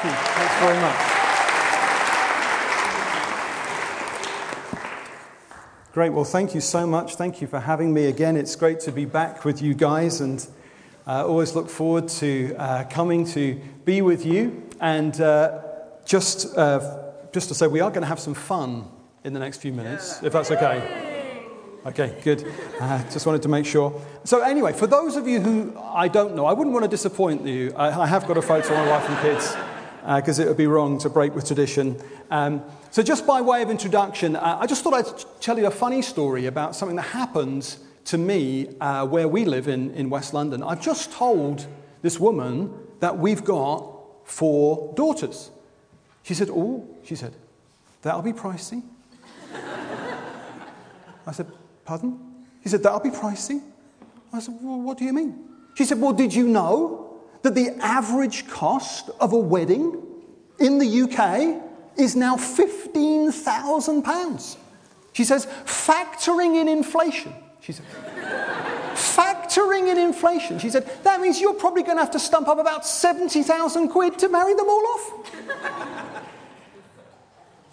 Thank you. Thanks very much. Great. Well, thank you so much. Thank you for having me again. It's great to be back with you guys, and uh, always look forward to uh, coming to be with you. And uh, just, uh, just to say, we are going to have some fun in the next few minutes, if that's okay. Okay, good. Uh, just wanted to make sure. So, anyway, for those of you who I don't know, I wouldn't want to disappoint you. I, I have got a photo of my wife and kids because uh, it would be wrong to break with tradition. Um, so, just by way of introduction, uh, I just thought I'd tell you a funny story about something that happened to me uh, where we live in, in West London. I've just told this woman that we've got four daughters. She said, Oh, she said, that'll be pricey. I said, Pardon? She said, That'll be pricey. I said, Well, what do you mean? She said, Well, did you know that the average cost of a wedding in the UK is now £15,000. She says, factoring in inflation. She said, factoring in inflation. She said, that means you're probably going to have to stump up about 70,000 quid to marry them all off.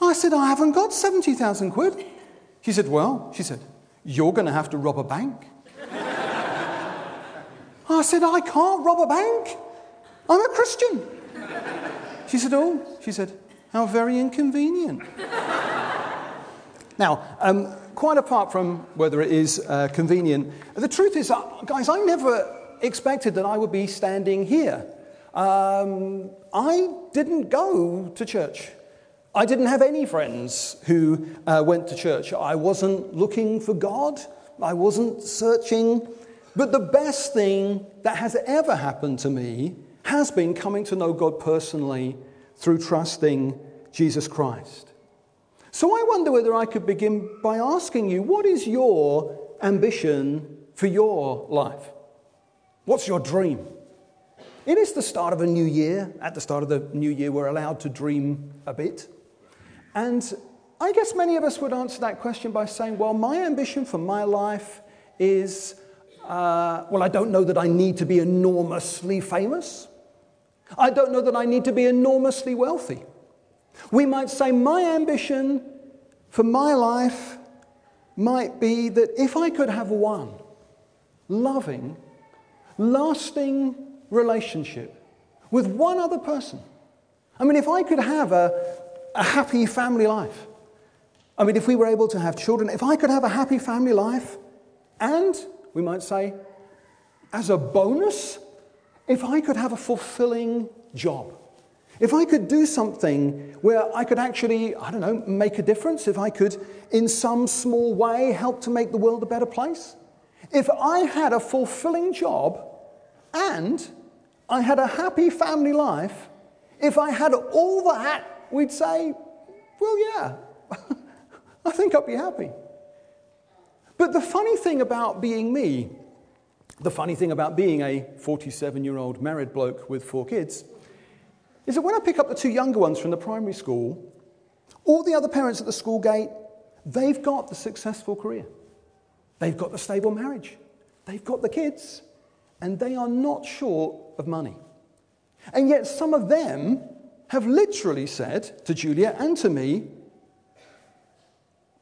I said, I haven't got 70,000 quid. She said, well, she said, you're going to have to rob a bank. I said, I can't rob a bank. I'm a Christian. She said, oh, she said, how very inconvenient. now, um, quite apart from whether it is uh, convenient, the truth is, uh, guys, I never expected that I would be standing here. Um, I didn't go to church. I didn't have any friends who uh, went to church. I wasn't looking for God. I wasn't searching. But the best thing that has ever happened to me has been coming to know God personally through trusting Jesus Christ. So I wonder whether I could begin by asking you what is your ambition for your life? What's your dream? It is the start of a new year. At the start of the new year, we're allowed to dream a bit. And I guess many of us would answer that question by saying, well, my ambition for my life is, uh, well, I don't know that I need to be enormously famous. I don't know that I need to be enormously wealthy. We might say, My ambition for my life might be that if I could have one loving, lasting relationship with one other person, I mean, if I could have a, a happy family life, I mean, if we were able to have children, if I could have a happy family life, and we might say, as a bonus, if I could have a fulfilling job, if I could do something where I could actually, I don't know, make a difference, if I could, in some small way, help to make the world a better place, if I had a fulfilling job and I had a happy family life, if I had all that, we'd say, well, yeah, I think I'd be happy. But the funny thing about being me, the funny thing about being a 47 year old married bloke with four kids, is that when I pick up the two younger ones from the primary school, all the other parents at the school gate, they've got the successful career. They've got the stable marriage. They've got the kids. And they are not short of money. And yet, some of them have literally said to Julia and to me,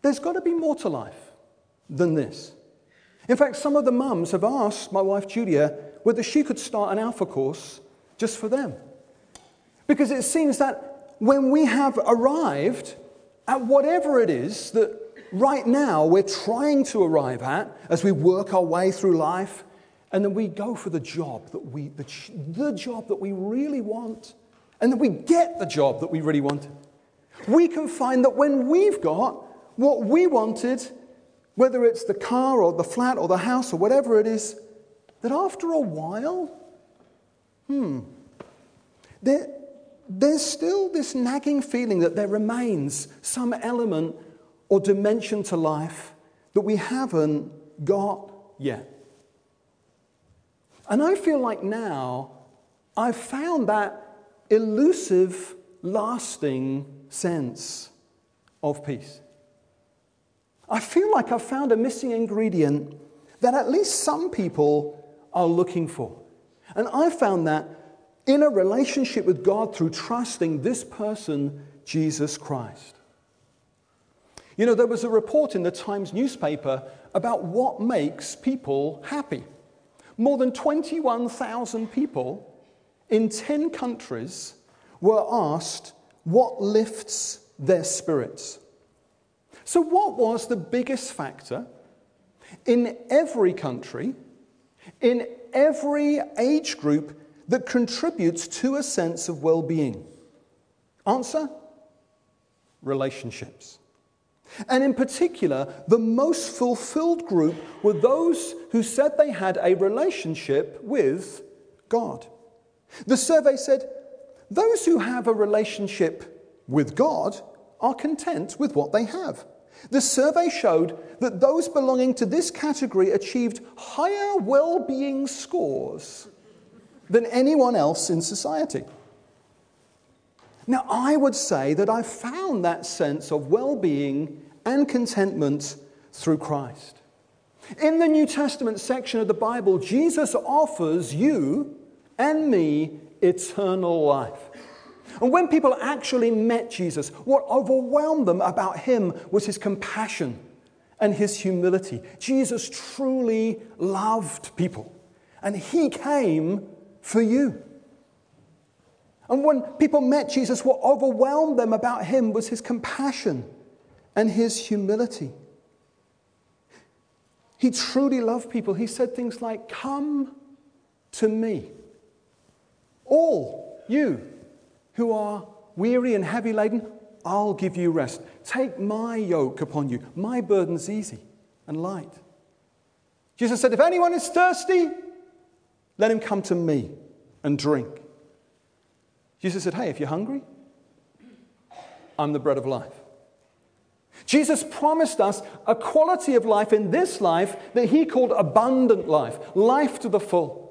there's got to be more to life than this. In fact, some of the mums have asked my wife Julia whether she could start an alpha course just for them. Because it seems that when we have arrived at whatever it is that right now we're trying to arrive at as we work our way through life, and then we go for the job that we, the, the job that we really want, and then we get the job that we really want, we can find that when we've got what we wanted, whether it's the car or the flat or the house or whatever it is, that after a while, hmm, there, there's still this nagging feeling that there remains some element or dimension to life that we haven't got yet. And I feel like now I've found that elusive, lasting sense of peace. I feel like I've found a missing ingredient that at least some people are looking for. And I found that in a relationship with God through trusting this person, Jesus Christ. You know, there was a report in the Times newspaper about what makes people happy. More than 21,000 people in 10 countries were asked what lifts their spirits. So, what was the biggest factor in every country, in every age group that contributes to a sense of well being? Answer relationships. And in particular, the most fulfilled group were those who said they had a relationship with God. The survey said those who have a relationship with God are content with what they have. The survey showed that those belonging to this category achieved higher well being scores than anyone else in society. Now, I would say that I found that sense of well being and contentment through Christ. In the New Testament section of the Bible, Jesus offers you and me eternal life. And when people actually met Jesus, what overwhelmed them about him was his compassion and his humility. Jesus truly loved people, and he came for you. And when people met Jesus, what overwhelmed them about him was his compassion and his humility. He truly loved people. He said things like, Come to me, all you who are weary and heavy laden, I'll give you rest. Take my yoke upon you. My burden's easy and light. Jesus said, If anyone is thirsty, let him come to me and drink. Jesus said, Hey, if you're hungry, I'm the bread of life. Jesus promised us a quality of life in this life that he called abundant life, life to the full.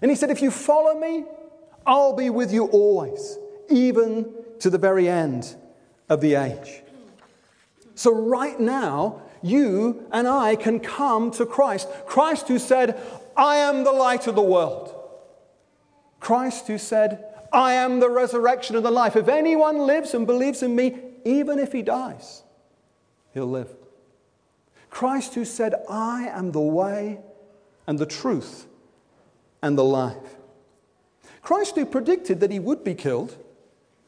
And he said, If you follow me, I'll be with you always, even to the very end of the age. So, right now, you and I can come to Christ. Christ who said, I am the light of the world. Christ who said, I am the resurrection and the life. If anyone lives and believes in me, even if he dies, he'll live. Christ who said, I am the way and the truth and the life. Christ who predicted that he would be killed,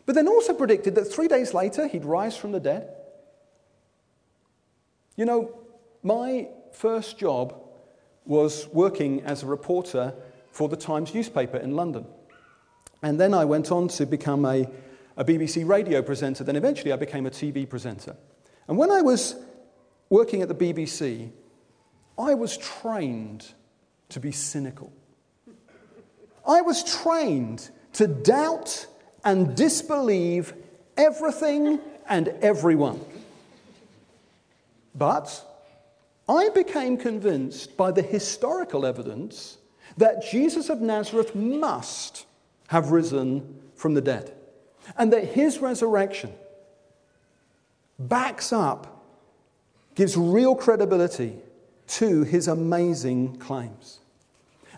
but then also predicted that three days later he'd rise from the dead. You know, my first job was working as a reporter for the Times newspaper in London. And then I went on to become a a BBC radio presenter, then eventually I became a TV presenter. And when I was working at the BBC, I was trained to be cynical. I was trained to doubt and disbelieve everything and everyone. But I became convinced by the historical evidence that Jesus of Nazareth must have risen from the dead and that his resurrection backs up, gives real credibility to his amazing claims.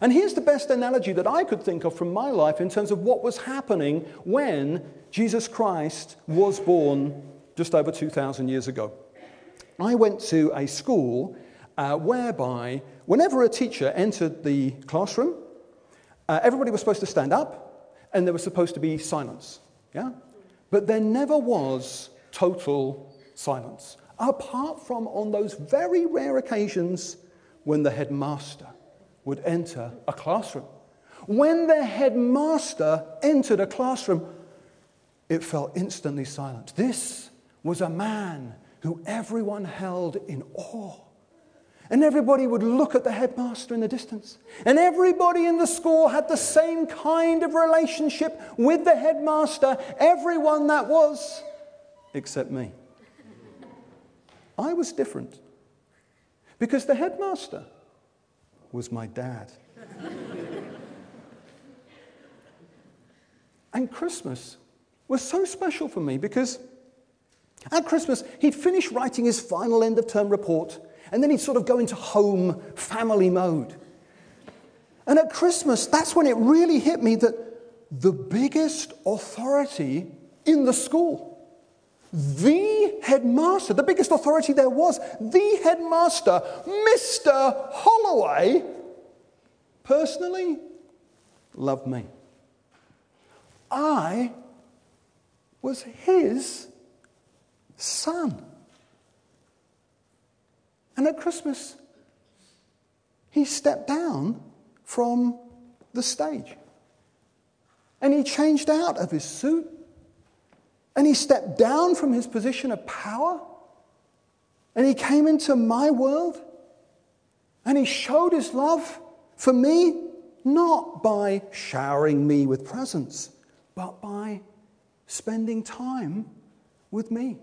And here's the best analogy that I could think of from my life in terms of what was happening when Jesus Christ was born just over 2,000 years ago. I went to a school uh, whereby, whenever a teacher entered the classroom, uh, everybody was supposed to stand up and there was supposed to be silence. Yeah? But there never was total silence, apart from on those very rare occasions when the headmaster would enter a classroom. When the headmaster entered a classroom, it fell instantly silent. This was a man who everyone held in awe. And everybody would look at the headmaster in the distance. And everybody in the school had the same kind of relationship with the headmaster, everyone that was, except me. I was different because the headmaster was my dad. and Christmas was so special for me because at Christmas, he'd finished writing his final end of term report and then he'd sort of go into home family mode. And at Christmas, that's when it really hit me that the biggest authority in the school. The headmaster, the biggest authority there was, the headmaster, Mr. Holloway, personally loved me. I was his son. And at Christmas, he stepped down from the stage. And he changed out of his suit. And he stepped down from his position of power. And he came into my world. And he showed his love for me not by showering me with presents, but by spending time with me.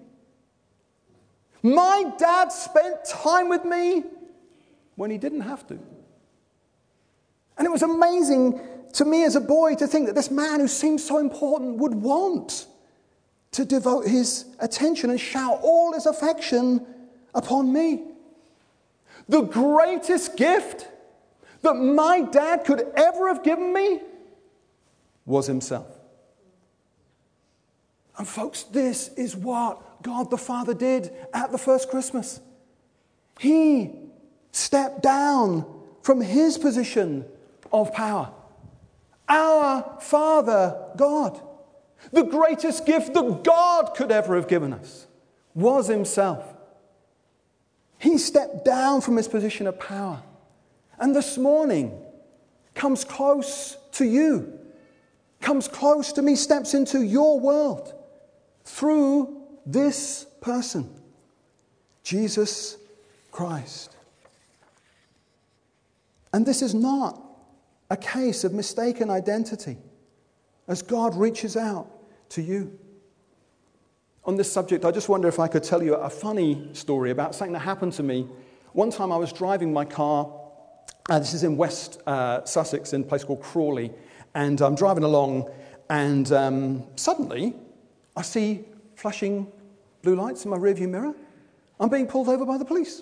My dad spent time with me when he didn't have to. And it was amazing to me as a boy to think that this man who seemed so important would want to devote his attention and shower all his affection upon me. The greatest gift that my dad could ever have given me was himself. And, folks, this is what God the Father did at the first Christmas. He stepped down from his position of power. Our Father God, the greatest gift that God could ever have given us, was himself. He stepped down from his position of power and this morning comes close to you, comes close to me, steps into your world through this person, Jesus Christ. And this is not a case of mistaken identity as God reaches out to you. On this subject, I just wonder if I could tell you a funny story about something that happened to me. One time I was driving my car uh, this is in West uh, Sussex in a place called Crawley. And I'm driving along, and um, suddenly I see flashing blue lights in my rearview mirror. I'm being pulled over by the police.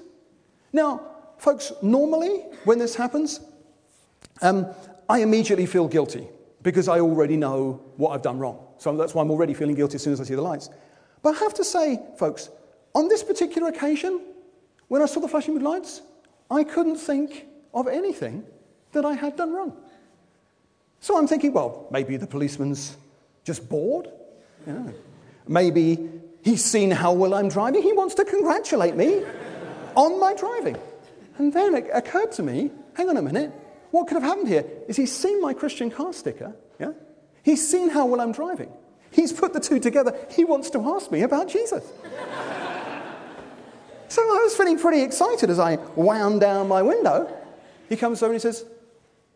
Now, folks, normally when this happens, um, I immediately feel guilty because I already know what I've done wrong. So that's why I'm already feeling guilty as soon as I see the lights. But I have to say, folks, on this particular occasion, when I saw the flashing blue lights, I couldn't think of anything that I had done wrong. So I'm thinking, well, maybe the policeman's just bored. Maybe he's seen how well I'm driving. He wants to congratulate me on my driving. And then it occurred to me hang on a minute, what could have happened here is he's seen my Christian car sticker, yeah? He's seen how well I'm driving. He's put the two together. He wants to ask me about Jesus. so I was feeling pretty excited as I wound down my window. He comes over and he says,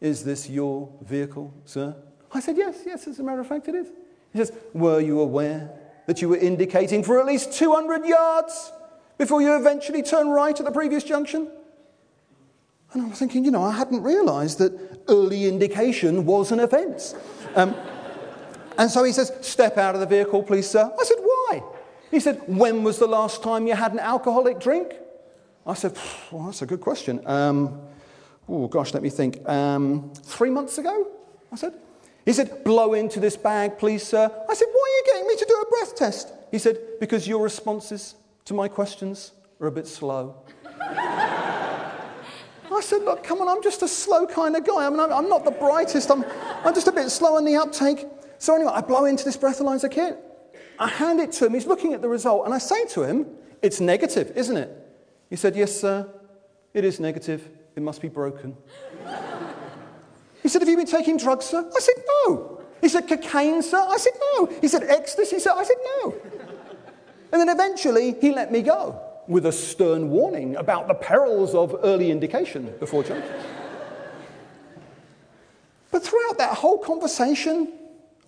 Is this your vehicle, sir? I said, Yes, yes, as a matter of fact, it is. He says, Were you aware that you were indicating for at least 200 yards before you eventually turn right at the previous junction? And I was thinking, you know, I hadn't realized that early indication was an offense. Um, and so he says, Step out of the vehicle, please, sir. I said, Why? He said, When was the last time you had an alcoholic drink? I said, Well, that's a good question. Um, oh gosh, let me think, um, three months ago, I said. He said, blow into this bag, please, sir. I said, why are you getting me to do a breath test? He said, because your responses to my questions are a bit slow. I said, look, come on, I'm just a slow kind of guy. I mean, I'm, not the brightest. I'm, I'm just a bit slow on the uptake. So anyway, I blow into this breathalyzer kit. I hand it to him. He's looking at the result. And I say to him, it's negative, isn't it? He said, yes, sir. It is negative it must be broken. he said, Have you been taking drugs, sir? I said, No. He said, Cocaine, sir? I said, No. He said, Ecstasy, sir? I said, No. And then eventually he let me go with a stern warning about the perils of early indication before judgment. but throughout that whole conversation,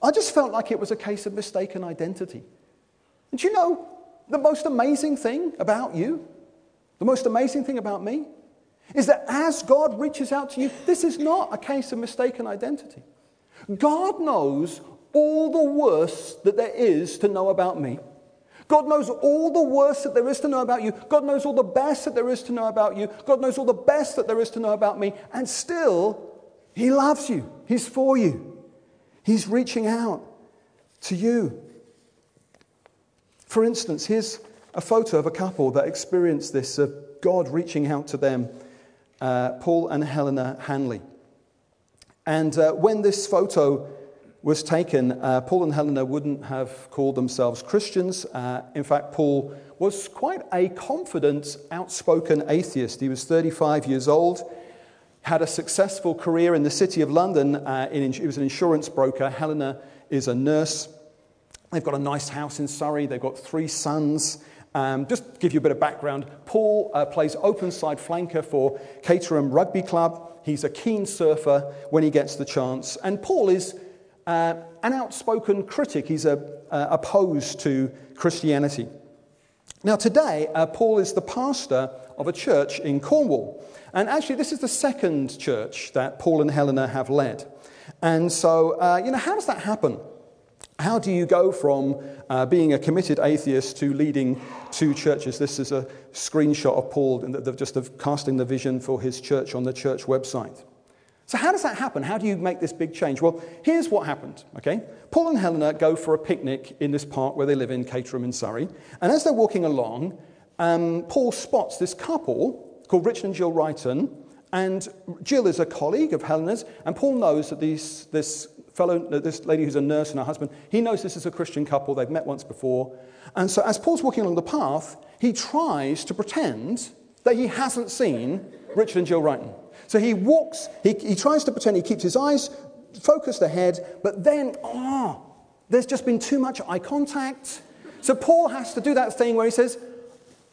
I just felt like it was a case of mistaken identity. And you know, the most amazing thing about you, the most amazing thing about me, is that as God reaches out to you, this is not a case of mistaken identity. God knows all the worst that there is to know about me. God knows all the worst that there is to know about you. God knows all the best that there is to know about you. God knows all the best that there is to know about me. And still, He loves you. He's for you. He's reaching out to you. For instance, here's a photo of a couple that experienced this of God reaching out to them, uh, Paul and Helena Hanley. And uh, when this photo was taken, uh, Paul and Helena wouldn't have called themselves Christians. Uh, in fact, Paul was quite a confident, outspoken atheist. He was 35 years old, had a successful career in the city of London. Uh, in, he was an insurance broker. Helena is a nurse. They've got a nice house in Surrey. They've got three sons. Um, just to give you a bit of background, Paul uh, plays open side flanker for Caterham Rugby Club. He's a keen surfer when he gets the chance. And Paul is uh, an outspoken critic. He's uh, opposed to Christianity. Now, today, uh, Paul is the pastor of a church in Cornwall. And actually, this is the second church that Paul and Helena have led. And so, uh, you know, how does that happen? How do you go from uh, being a committed atheist to leading two churches? This is a screenshot of Paul just of casting the vision for his church on the church website. So, how does that happen? How do you make this big change? Well, here's what happened, okay? Paul and Helena go for a picnic in this park where they live in Caterham in Surrey. And as they're walking along, um, Paul spots this couple called Richard and Jill Wrighton. And Jill is a colleague of Helena's, and Paul knows that these, this fellow, this lady who's a nurse and her husband, he knows this is a Christian couple. They've met once before. And so as Paul's walking along the path, he tries to pretend that he hasn't seen Richard and Jill Wrighton. So he walks, he, he tries to pretend he keeps his eyes focused ahead, but then, oh, there's just been too much eye contact. So Paul has to do that thing where he says,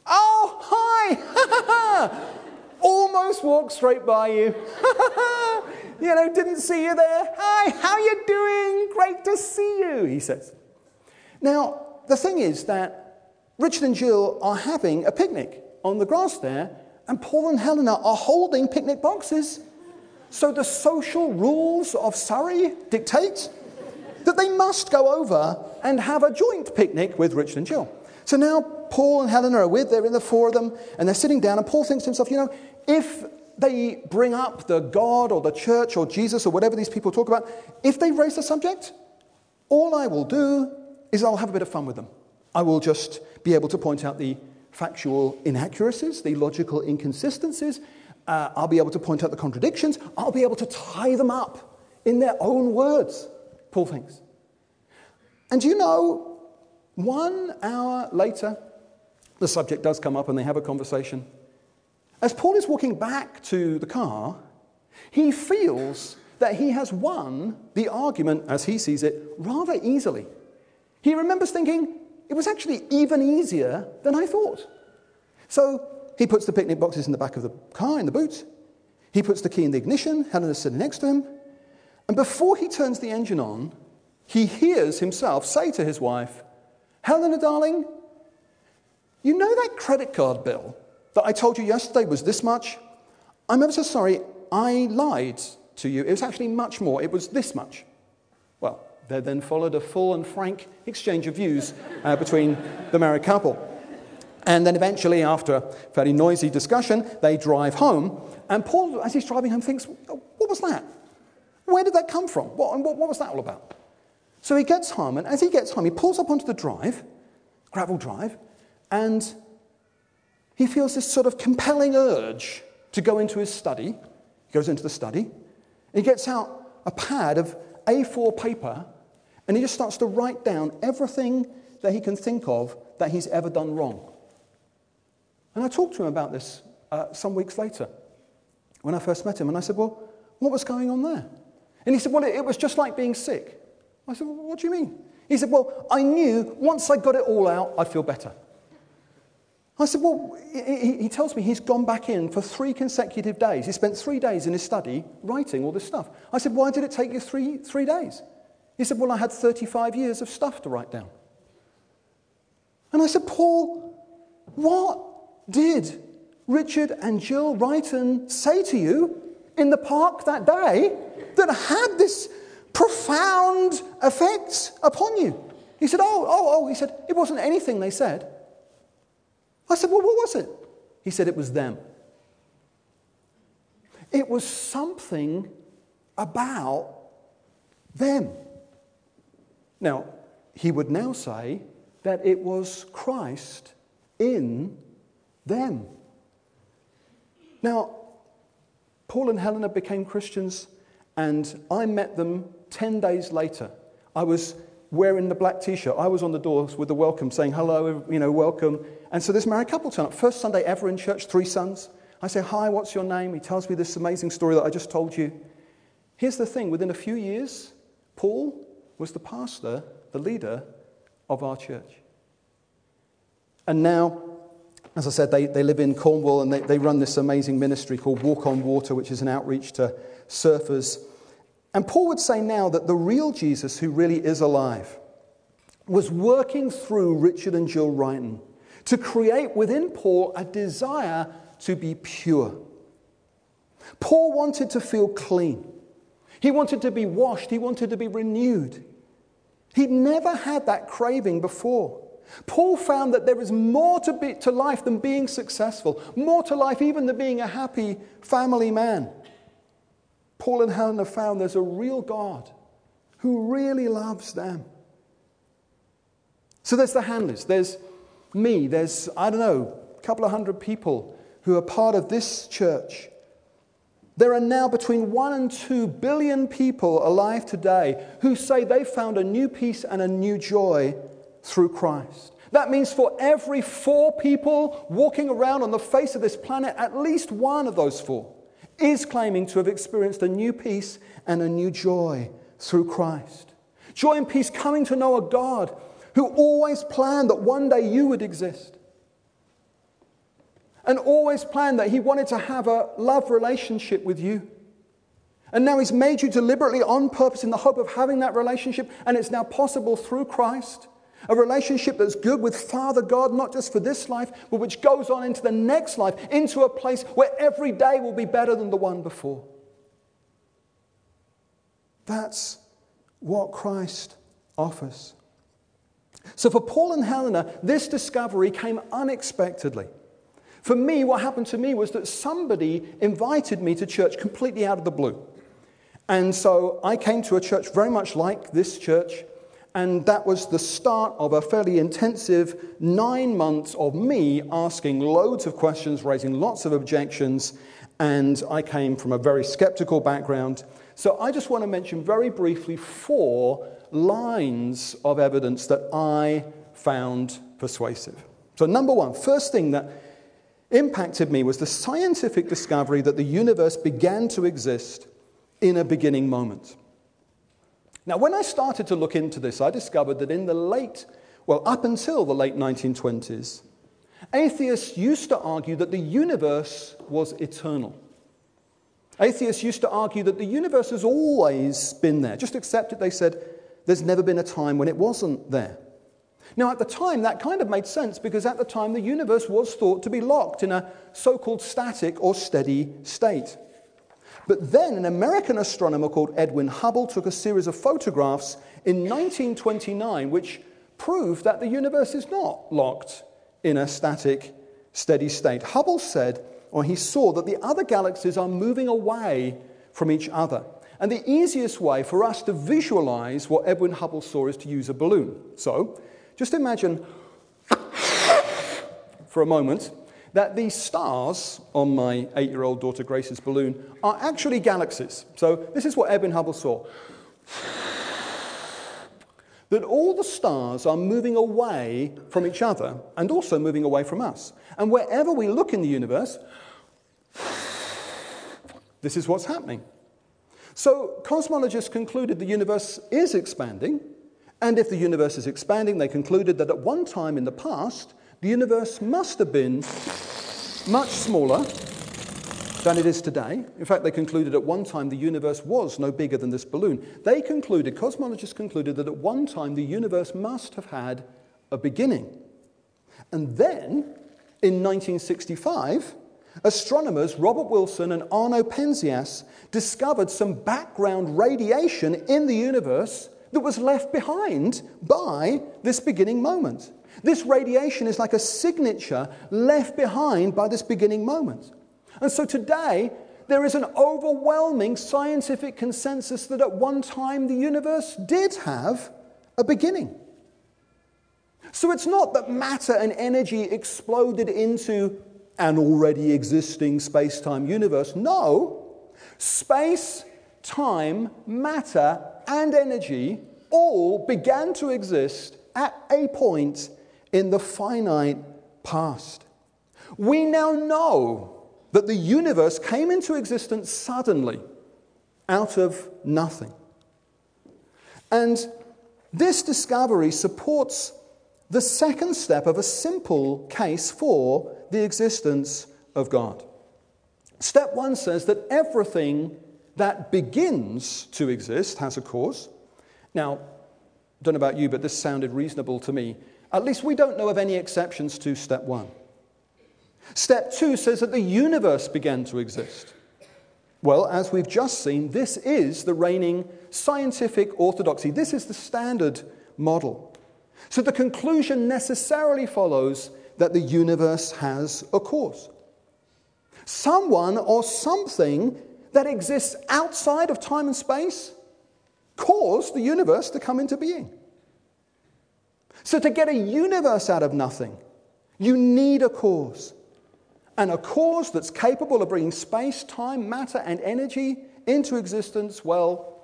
Oh, hi! Almost walked straight by you. you know, didn't see you there. Hi, how you doing? Great to see you, he says. Now, the thing is that Richard and Jill are having a picnic on the grass there, and Paul and Helena are holding picnic boxes. So the social rules of Surrey dictate that they must go over and have a joint picnic with Richard and Jill. So now Paul and Helena are with, they're in the four of them, and they're sitting down, and Paul thinks to himself, you know, if they bring up the God or the church or Jesus or whatever these people talk about, if they raise the subject, all I will do is I'll have a bit of fun with them. I will just be able to point out the factual inaccuracies, the logical inconsistencies. Uh, I'll be able to point out the contradictions. I'll be able to tie them up in their own words, Paul thinks. And you know, one hour later, the subject does come up and they have a conversation. As Paul is walking back to the car, he feels that he has won the argument, as he sees it, rather easily. He remembers thinking, it was actually even easier than I thought. So he puts the picnic boxes in the back of the car, in the boot. He puts the key in the ignition. Helena's sitting next to him. And before he turns the engine on, he hears himself say to his wife, Helena, darling, you know that credit card bill that I told you yesterday was this much? I'm ever so sorry, I lied to you. It was actually much more. It was this much. There then followed a full and frank exchange of views uh, between the married couple. And then eventually, after a fairly noisy discussion, they drive home. And Paul, as he's driving home, thinks, oh, What was that? Where did that come from? What, what, what was that all about? So he gets home, and as he gets home, he pulls up onto the drive, gravel drive, and he feels this sort of compelling urge to go into his study. He goes into the study. He gets out a pad of A4 paper and he just starts to write down everything that he can think of that he's ever done wrong. And I talked to him about this uh, some weeks later when I first met him. And I said, Well, what was going on there? And he said, Well, it, it was just like being sick. I said, well, What do you mean? He said, Well, I knew once I got it all out, I'd feel better. I said, Well, he tells me he's gone back in for three consecutive days. He spent three days in his study writing all this stuff. I said, Why did it take you three, three days? He said, Well, I had 35 years of stuff to write down. And I said, Paul, what did Richard and Jill Wrighton say to you in the park that day that had this profound effect upon you? He said, Oh, oh, oh. He said, It wasn't anything they said. I said, Well, what was it? He said, It was them. It was something about them. Now, he would now say that it was Christ in them. Now, Paul and Helena became Christians, and I met them 10 days later. I was wearing the black t shirt. I was on the doors with the welcome saying, hello, you know, welcome. And so this married couple turn up. First Sunday ever in church, three sons. I say, hi, what's your name? He tells me this amazing story that I just told you. Here's the thing within a few years, Paul was the pastor, the leader of our church. And now, as I said, they, they live in Cornwall and they, they run this amazing ministry called Walk on Water, which is an outreach to surfers. And Paul would say now that the real Jesus, who really is alive, was working through Richard and Jill Wrighton to create within Paul a desire to be pure. Paul wanted to feel clean. He wanted to be washed. He wanted to be renewed. He'd never had that craving before. Paul found that there is more to, be, to life than being successful, more to life even than being a happy family man. Paul and Helen have found there's a real God who really loves them. So there's the handlers, there's me, there's, I don't know, a couple of hundred people who are part of this church. There are now between one and two billion people alive today who say they found a new peace and a new joy through Christ. That means for every four people walking around on the face of this planet, at least one of those four is claiming to have experienced a new peace and a new joy through Christ. Joy and peace coming to know a God who always planned that one day you would exist. And always planned that He wanted to have a love relationship with you. And now He's made you deliberately on purpose in the hope of having that relationship, and it's now possible through Christ. A relationship that's good with Father God, not just for this life, but which goes on into the next life, into a place where every day will be better than the one before. That's what Christ offers. So for Paul and Helena, this discovery came unexpectedly. For me, what happened to me was that somebody invited me to church completely out of the blue. And so I came to a church very much like this church, and that was the start of a fairly intensive nine months of me asking loads of questions, raising lots of objections. And I came from a very skeptical background. So I just want to mention very briefly four lines of evidence that I found persuasive. So, number one, first thing that impacted me was the scientific discovery that the universe began to exist in a beginning moment. Now, when I started to look into this, I discovered that in the late, well, up until the late 1920s, atheists used to argue that the universe was eternal. Atheists used to argue that the universe has always been there. Just accept it, they said, there's never been a time when it wasn't there. Now, at the time, that kind of made sense because at the time the universe was thought to be locked in a so called static or steady state. But then an American astronomer called Edwin Hubble took a series of photographs in 1929 which proved that the universe is not locked in a static, steady state. Hubble said, or he saw, that the other galaxies are moving away from each other. And the easiest way for us to visualize what Edwin Hubble saw is to use a balloon. So, just imagine for a moment that these stars on my eight year old daughter Grace's balloon are actually galaxies. So, this is what Edwin Hubble saw that all the stars are moving away from each other and also moving away from us. And wherever we look in the universe, this is what's happening. So, cosmologists concluded the universe is expanding, and if the universe is expanding, they concluded that at one time in the past, the universe must have been much smaller than it is today. In fact, they concluded at one time the universe was no bigger than this balloon. They concluded, cosmologists concluded, that at one time the universe must have had a beginning. And then, in 1965, astronomers Robert Wilson and Arno Penzias discovered some background radiation in the universe that was left behind by this beginning moment. This radiation is like a signature left behind by this beginning moment. And so today, there is an overwhelming scientific consensus that at one time the universe did have a beginning. So it's not that matter and energy exploded into an already existing space time universe. No, space, time, matter, and energy all began to exist at a point in the finite past. We now know that the universe came into existence suddenly out of nothing. And this discovery supports the second step of a simple case for the existence of God. Step one says that everything that begins to exist has a cause. Now, don't know about you, but this sounded reasonable to me. At least we don't know of any exceptions to step one. Step two says that the universe began to exist. Well, as we've just seen, this is the reigning scientific orthodoxy. This is the standard model. So the conclusion necessarily follows that the universe has a cause. Someone or something that exists outside of time and space caused the universe to come into being. So, to get a universe out of nothing, you need a cause. And a cause that's capable of bringing space, time, matter, and energy into existence, well,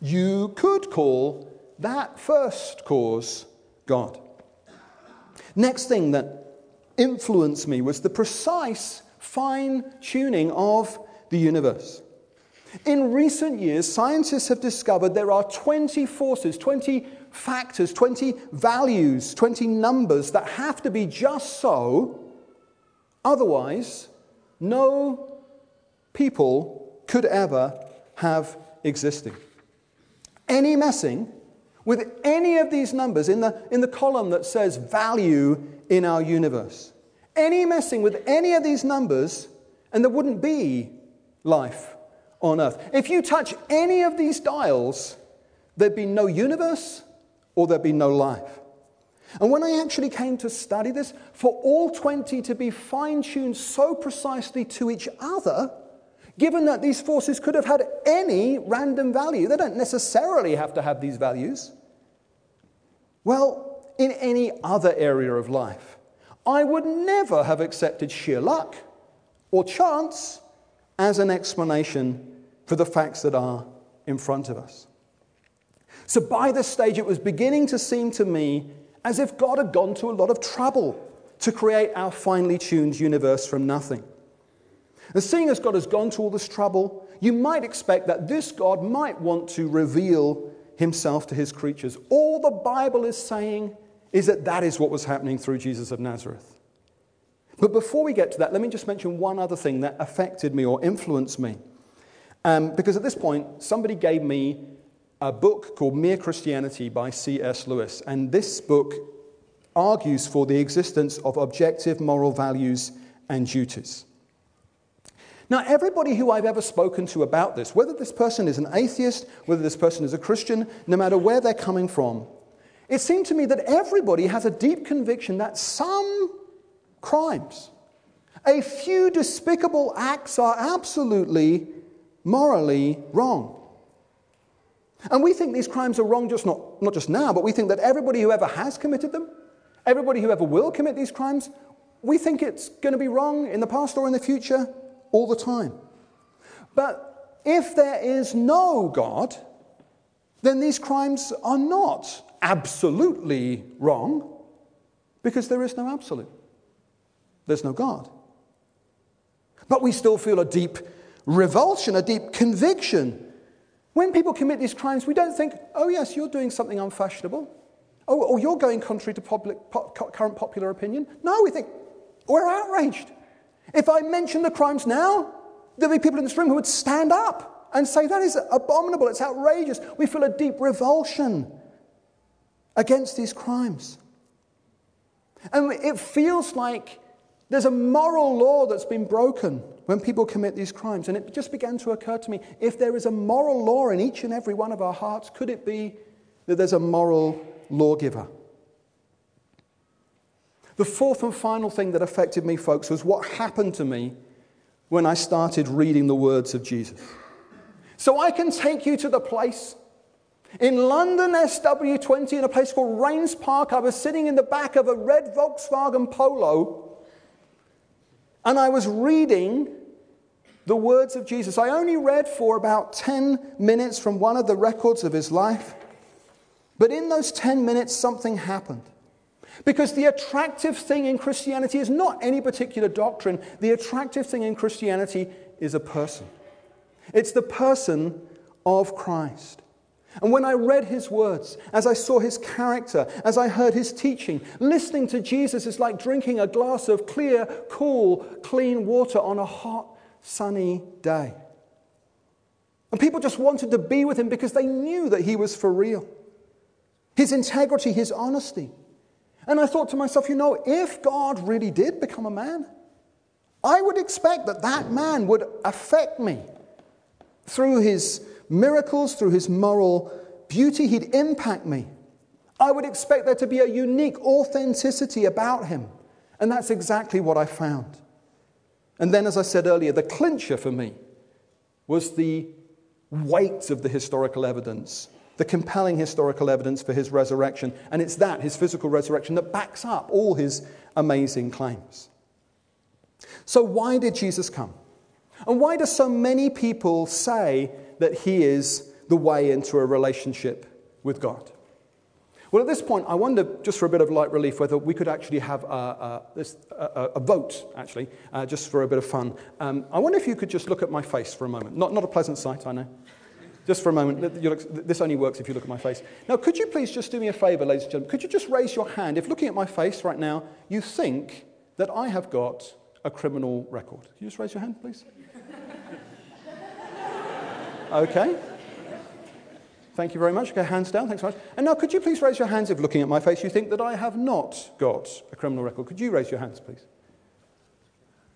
you could call that first cause God. Next thing that influenced me was the precise fine tuning of the universe. In recent years, scientists have discovered there are 20 forces, 20 factors, 20 values, 20 numbers that have to be just so. Otherwise, no people could ever have existed. Any messing with any of these numbers in the, in the column that says value in our universe, any messing with any of these numbers, and there wouldn't be life on earth. If you touch any of these dials, there'd be no universe or there'd be no life. And when I actually came to study this, for all 20 to be fine tuned so precisely to each other, given that these forces could have had any random value, they don't necessarily have to have these values. Well, in any other area of life, I would never have accepted sheer luck or chance as an explanation for the facts that are in front of us. So by this stage, it was beginning to seem to me as if God had gone to a lot of trouble to create our finely tuned universe from nothing. And seeing as God has gone to all this trouble, you might expect that this God might want to reveal himself to his creatures. All the Bible is saying is that that is what was happening through Jesus of Nazareth. But before we get to that, let me just mention one other thing that affected me or influenced me. Um, because at this point, somebody gave me a book called Mere Christianity by C.S. Lewis. And this book argues for the existence of objective moral values and duties. Now, everybody who I've ever spoken to about this, whether this person is an atheist, whether this person is a Christian, no matter where they're coming from, it seemed to me that everybody has a deep conviction that some crimes. A few despicable acts are absolutely morally wrong. And we think these crimes are wrong just not, not just now, but we think that everybody who ever has committed them, everybody who ever will commit these crimes, we think it's going to be wrong in the past or in the future all the time. But if there is no God, then these crimes are not absolutely wrong because there is no absolute. There's no God. But we still feel a deep revulsion, a deep conviction. When people commit these crimes, we don't think, oh, yes, you're doing something unfashionable. Oh, or you're going contrary to public, po- current popular opinion. No, we think, we're outraged. If I mention the crimes now, there'll be people in this room who would stand up and say, that is abominable, it's outrageous. We feel a deep revulsion against these crimes. And it feels like there's a moral law that's been broken when people commit these crimes. And it just began to occur to me if there is a moral law in each and every one of our hearts, could it be that there's a moral lawgiver? The fourth and final thing that affected me, folks, was what happened to me when I started reading the words of Jesus. So I can take you to the place In London SW20, in a place called Raynes Park, I was sitting in the back of a red Volkswagen Polo and I was reading the words of Jesus. I only read for about 10 minutes from one of the records of his life, but in those 10 minutes, something happened. Because the attractive thing in Christianity is not any particular doctrine, the attractive thing in Christianity is a person. It's the person of Christ. And when I read his words, as I saw his character, as I heard his teaching, listening to Jesus is like drinking a glass of clear, cool, clean water on a hot, sunny day. And people just wanted to be with him because they knew that he was for real. His integrity, his honesty. And I thought to myself, you know, if God really did become a man, I would expect that that man would affect me through his miracles, through his moral beauty, he'd impact me. I would expect there to be a unique authenticity about him. And that's exactly what I found. And then, as I said earlier, the clincher for me was the weight of the historical evidence, the compelling historical evidence for his resurrection. And it's that, his physical resurrection, that backs up all his amazing claims. So, why did Jesus come? And why do so many people say that He is the way into a relationship with God. Well, at this point, I wonder, just for a bit of light relief, whether we could actually have a, a, a, a vote, actually, uh, just for a bit of fun. Um, I wonder if you could just look at my face for a moment. Not, not a pleasant sight, I know. Just for a moment. This only works if you look at my face. Now, could you please just do me a favor, ladies and gentlemen? Could you just raise your hand if looking at my face right now, you think that I have got a criminal record? Can you just raise your hand, please? Okay. Thank you very much. Okay, hands down. Thanks so much. And now, could you please raise your hands if looking at my face you think that I have not got a criminal record? Could you raise your hands, please?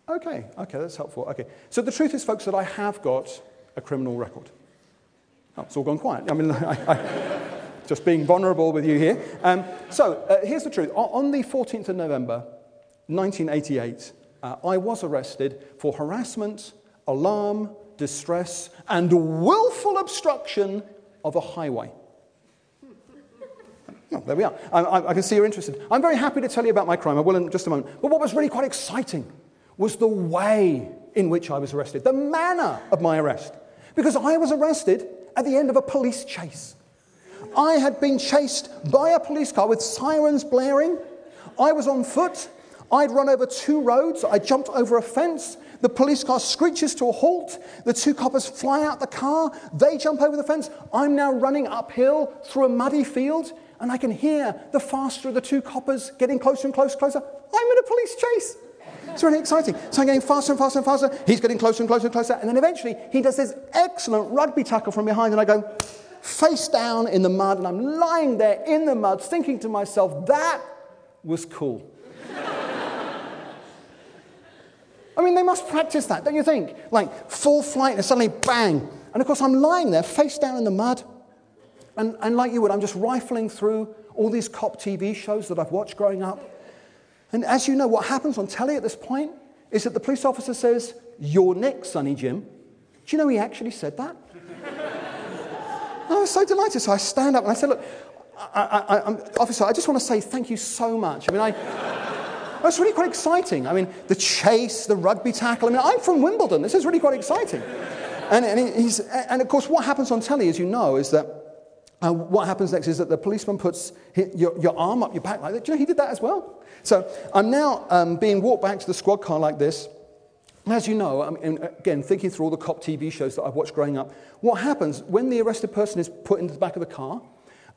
Okay, okay, that's helpful. Okay. So the truth is, folks, that I have got a criminal record. Oh, it's all gone quiet. I mean, I, I, just being vulnerable with you here. Um, so uh, here's the truth. On, on, the 14th of November, 1988, uh, I was arrested for harassment, alarm, distress, and willful obstruction of a highway. Oh, there we are. I, I, I, can see you're interested. I'm very happy to tell you about my crime. I will in just a moment. But what was really quite exciting was the way in which I was arrested, the manner of my arrest. Because I was arrested at the end of a police chase. I had been chased by a police car with sirens blaring. I was on foot. I'd run over two roads. I jumped over a fence. The police car screeches to a halt. The two coppers fly out the car. They jump over the fence. I'm now running uphill through a muddy field, and I can hear the faster of the two coppers getting closer and closer, closer. I'm in a police chase. It's really exciting. So I'm getting faster and faster and faster. He's getting closer and closer and closer. And then eventually he does this excellent rugby tackle from behind, and I go face down in the mud, and I'm lying there in the mud thinking to myself, that was cool. I mean, they must practice that, don't you think? Like full flight and suddenly bang. And of course, I'm lying there face down in the mud. And, and like you would, I'm just rifling through all these cop TV shows that I've watched growing up. And as you know, what happens on telly at this point is that the police officer says, You're next, Sonny Jim. Do you know he actually said that? I was so delighted. So I stand up and I said, Look, I, I, I, officer, I just want to say thank you so much. I mean, I. That's really quite exciting. I mean, the chase, the rugby tackle. I mean, I'm from Wimbledon. This is really quite exciting. And, and, he's, and of course, what happens on telly, as you know, is that uh, what happens next is that the policeman puts your, your, arm up your back like that. Do you know he did that as well? So I'm now um, being walked back to the squad car like this. As you know, I mean, again, thinking through all the cop TV shows that I've watched growing up, what happens when the arrested person is put into the back of the car?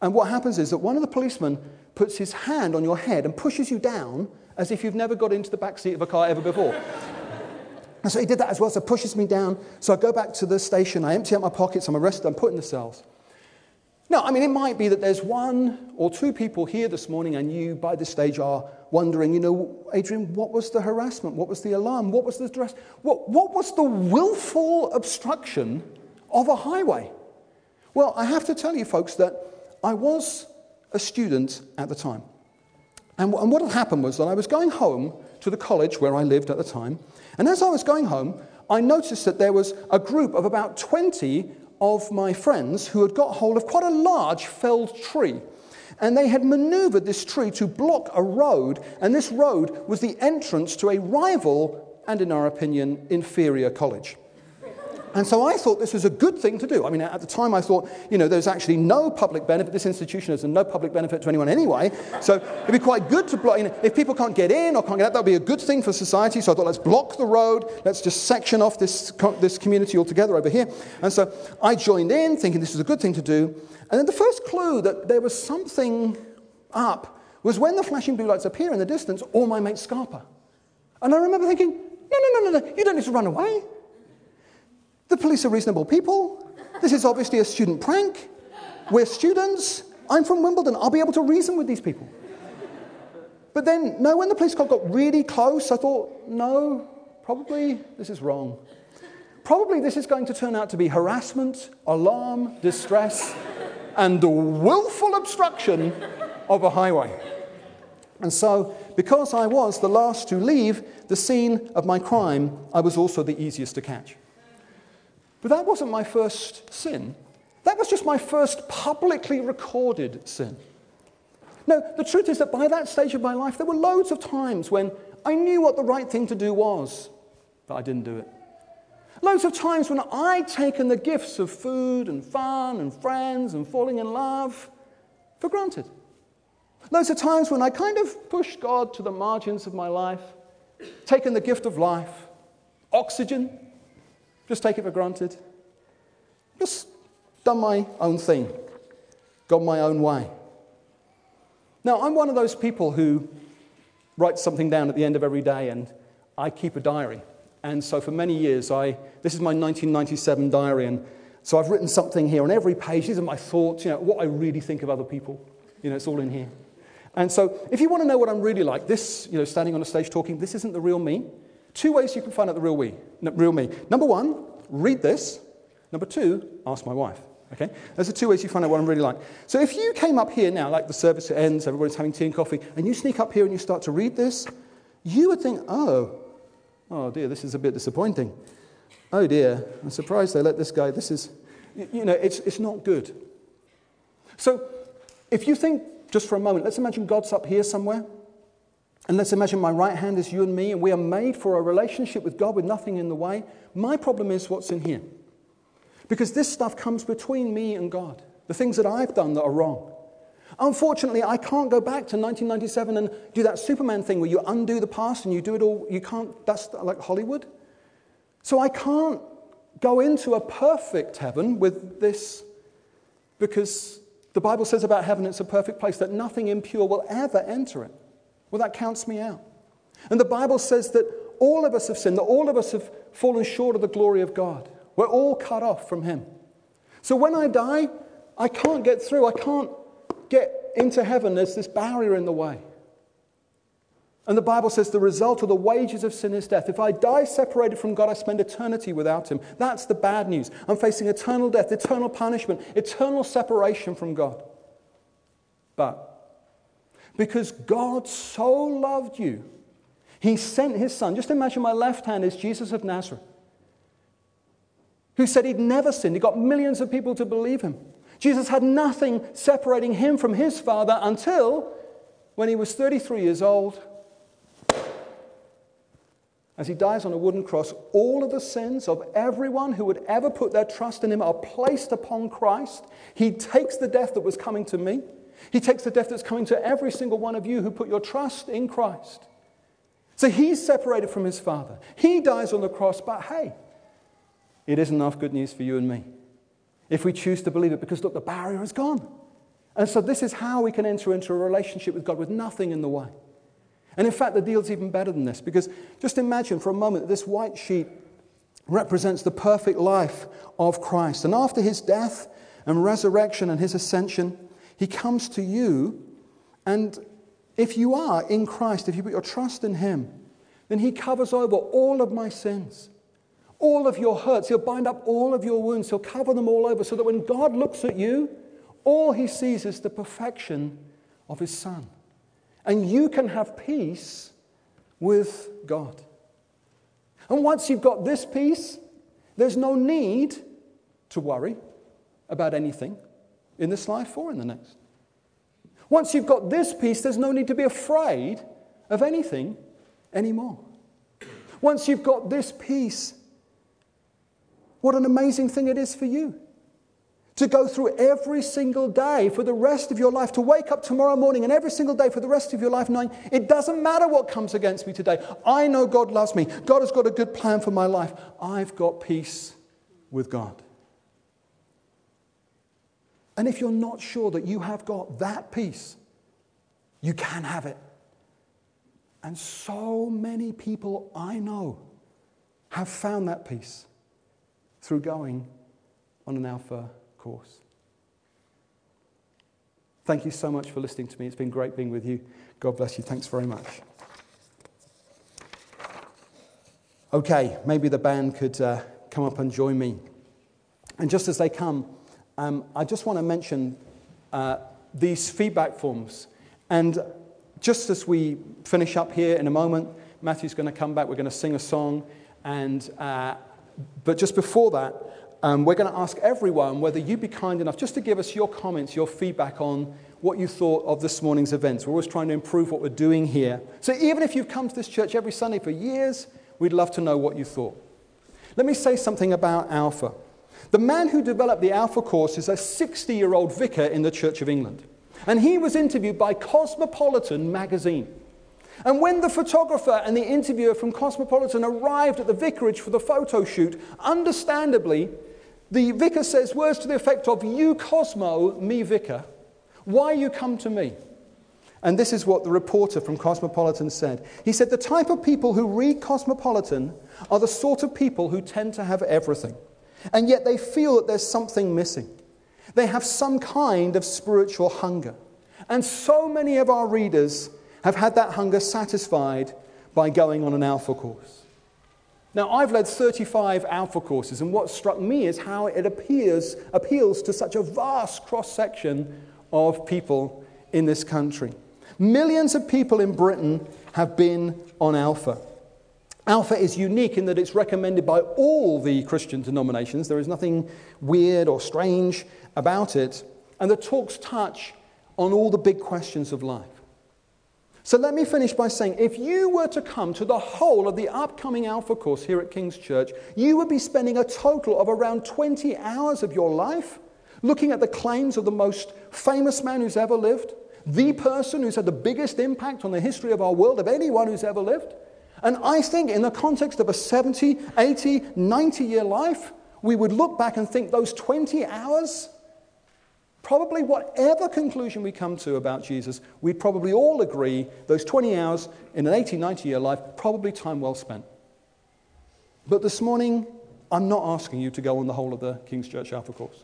And what happens is that one of the policemen puts his hand on your head and pushes you down as if you've never got into the back seat of a car ever before. and so he did that as well, so pushes me down. So I go back to the station, I empty out my pockets, I'm arrested, I'm put in the cells. Now, I mean, it might be that there's one or two people here this morning, and you, by this stage, are wondering, you know, Adrian, what was the harassment? What was the alarm? What was the stress? What, what was the willful obstruction of a highway? Well, I have to tell you, folks, that I was a student at the time. And, and what had happened was that I was going home to the college where I lived at the time. And as I was going home, I noticed that there was a group of about 20 of my friends who had got hold of quite a large felled tree. And they had maneuvered this tree to block a road, and this road was the entrance to a rival and, in our opinion, inferior college. And so I thought this was a good thing to do. I mean, at the time I thought, you know, there's actually no public benefit. This institution has no public benefit to anyone anyway. So it'd be quite good to block, you know, if people can't get in or can't get out, that would be a good thing for society. So I thought, let's block the road. Let's just section off this, this community altogether over here. And so I joined in thinking this was a good thing to do. And then the first clue that there was something up was when the flashing blue lights appear in the distance, all my mates scarper. And I remember thinking, no, no, no, no, no, you don't need to run away. The police are reasonable people. This is obviously a student prank. We're students. I'm from Wimbledon. I'll be able to reason with these people. But then, no, when the police car got really close, I thought, no, probably this is wrong. Probably this is going to turn out to be harassment, alarm, distress, and the willful obstruction of a highway. And so, because I was the last to leave the scene of my crime, I was also the easiest to catch. But that wasn't my first sin. That was just my first publicly recorded sin. No, the truth is that by that stage of my life, there were loads of times when I knew what the right thing to do was, but I didn't do it. Loads of times when I'd taken the gifts of food and fun and friends and falling in love for granted. Loads of times when I kind of pushed God to the margins of my life, taken the gift of life, oxygen, just take it for granted. Just done my own thing, gone my own way. Now, I'm one of those people who writes something down at the end of every day, and I keep a diary. And so for many years, I, this is my 1997 diary, and so I've written something here on every page. These are my thoughts, you know, what I really think of other people. You know, it's all in here. And so if you want to know what I'm really like, this, you know, standing on a stage talking, this isn't the real me. Two ways you can find out the real, we, real me. Number one, read this. Number two, ask my wife. Okay? Those are two ways you find out what I'm really like. So if you came up here now, like the service ends, everybody's having tea and coffee, and you sneak up here and you start to read this, you would think, oh, oh dear, this is a bit disappointing. Oh dear, I'm surprised they let this guy, this is, you know, it's, it's not good. So if you think just for a moment, let's imagine God's up here somewhere. And let's imagine my right hand is you and me, and we are made for a relationship with God with nothing in the way. My problem is what's in here. Because this stuff comes between me and God, the things that I've done that are wrong. Unfortunately, I can't go back to 1997 and do that Superman thing where you undo the past and you do it all. You can't, that's like Hollywood. So I can't go into a perfect heaven with this because the Bible says about heaven it's a perfect place that nothing impure will ever enter it. Well, that counts me out. And the Bible says that all of us have sinned, that all of us have fallen short of the glory of God. We're all cut off from Him. So when I die, I can't get through. I can't get into heaven. There's this barrier in the way. And the Bible says the result of the wages of sin is death. If I die separated from God, I spend eternity without Him. That's the bad news. I'm facing eternal death, eternal punishment, eternal separation from God. But because God so loved you, He sent His Son. Just imagine my left hand is Jesus of Nazareth, who said He'd never sinned. He got millions of people to believe Him. Jesus had nothing separating Him from His Father until when He was 33 years old. As he dies on a wooden cross, all of the sins of everyone who would ever put their trust in him are placed upon Christ. He takes the death that was coming to me. He takes the death that's coming to every single one of you who put your trust in Christ. So he's separated from his Father. He dies on the cross, but hey, it isn't enough good news for you and me if we choose to believe it because look, the barrier is gone. And so this is how we can enter into a relationship with God with nothing in the way. And in fact, the deal's even better than this because just imagine for a moment that this white sheet represents the perfect life of Christ. And after his death and resurrection and his ascension, he comes to you, and if you are in Christ, if you put your trust in Him, then He covers over all of my sins, all of your hurts. He'll bind up all of your wounds. He'll cover them all over so that when God looks at you, all He sees is the perfection of His Son. And you can have peace with God. And once you've got this peace, there's no need to worry. about anything in this life or in the next. Once you've got this peace, there's no need to be afraid of anything anymore. Once you've got this peace, what an amazing thing it is for you to go through every single day for the rest of your life, to wake up tomorrow morning and every single day for the rest of your life knowing it doesn't matter what comes against me today. I know God loves me. God has got a good plan for my life. I've got peace with God. And if you're not sure that you have got that peace, you can have it. And so many people I know have found that peace through going on an Alpha course. Thank you so much for listening to me. It's been great being with you. God bless you. Thanks very much. Okay, maybe the band could uh, come up and join me. And just as they come, um, I just want to mention uh, these feedback forms. And just as we finish up here in a moment, Matthew's going to come back. We're going to sing a song. And, uh, but just before that, um, we're going to ask everyone whether you'd be kind enough just to give us your comments, your feedback on what you thought of this morning's events. We're always trying to improve what we're doing here. So even if you've come to this church every Sunday for years, we'd love to know what you thought. Let me say something about Alpha. The man who developed the Alpha course is a 60 year old vicar in the Church of England. And he was interviewed by Cosmopolitan magazine. And when the photographer and the interviewer from Cosmopolitan arrived at the vicarage for the photo shoot, understandably, the vicar says words to the effect of, You Cosmo, me vicar, why you come to me? And this is what the reporter from Cosmopolitan said. He said, The type of people who read Cosmopolitan are the sort of people who tend to have everything, and yet they feel that there's something missing. They have some kind of spiritual hunger. And so many of our readers have had that hunger satisfied by going on an alpha course. Now, I've led 35 alpha courses, and what struck me is how it appears, appeals to such a vast cross section of people in this country. Millions of people in Britain have been on alpha. Alpha is unique in that it's recommended by all the Christian denominations. There is nothing weird or strange about it. And the talks touch on all the big questions of life. So let me finish by saying if you were to come to the whole of the upcoming Alpha course here at King's Church, you would be spending a total of around 20 hours of your life looking at the claims of the most famous man who's ever lived, the person who's had the biggest impact on the history of our world of anyone who's ever lived. And I think, in the context of a 70, 80, 90 year life, we would look back and think those 20 hours probably whatever conclusion we come to about Jesus, we'd probably all agree those 20 hours in an 80, 90 year life, probably time well spent. But this morning, I'm not asking you to go on the whole of the King's Church Alpha course.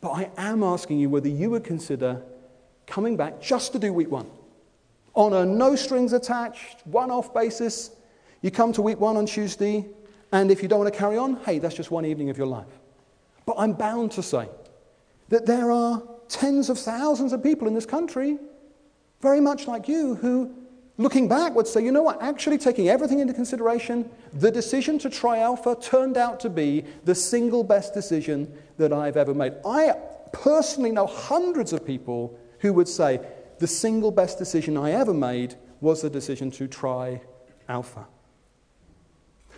But I am asking you whether you would consider coming back just to do week one. On a no strings attached, one off basis. You come to week one on Tuesday, and if you don't want to carry on, hey, that's just one evening of your life. But I'm bound to say, that there are tens of thousands of people in this country, very much like you, who, looking back, would say, you know what, actually taking everything into consideration, the decision to try Alpha turned out to be the single best decision that I've ever made. I personally know hundreds of people who would say, the single best decision I ever made was the decision to try Alpha.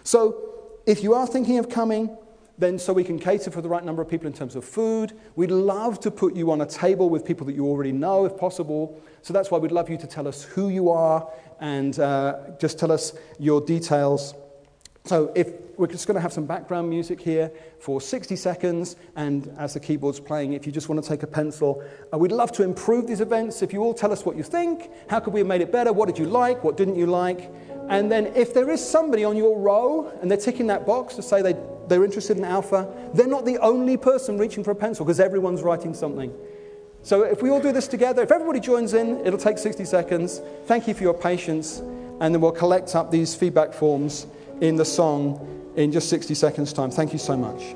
So, if you are thinking of coming, then so we can cater for the right number of people in terms of food. We'd love to put you on a table with people that you already know, if possible. So that's why we'd love you to tell us who you are and uh, just tell us your details. So if we're just going to have some background music here for 60 seconds, and as the keyboard's playing, if you just want to take a pencil, uh, we'd love to improve these events. If you all tell us what you think, how could we have made it better? What did you like? What didn't you like? And then if there is somebody on your row and they're ticking that box to say they they're interested in alpha. They're not the only person reaching for a pencil because everyone's writing something. So if we all do this together, if everybody joins in, it'll take 60 seconds. Thank you for your patience. And then we'll collect up these feedback forms in the song in just 60 seconds' time. Thank you so much.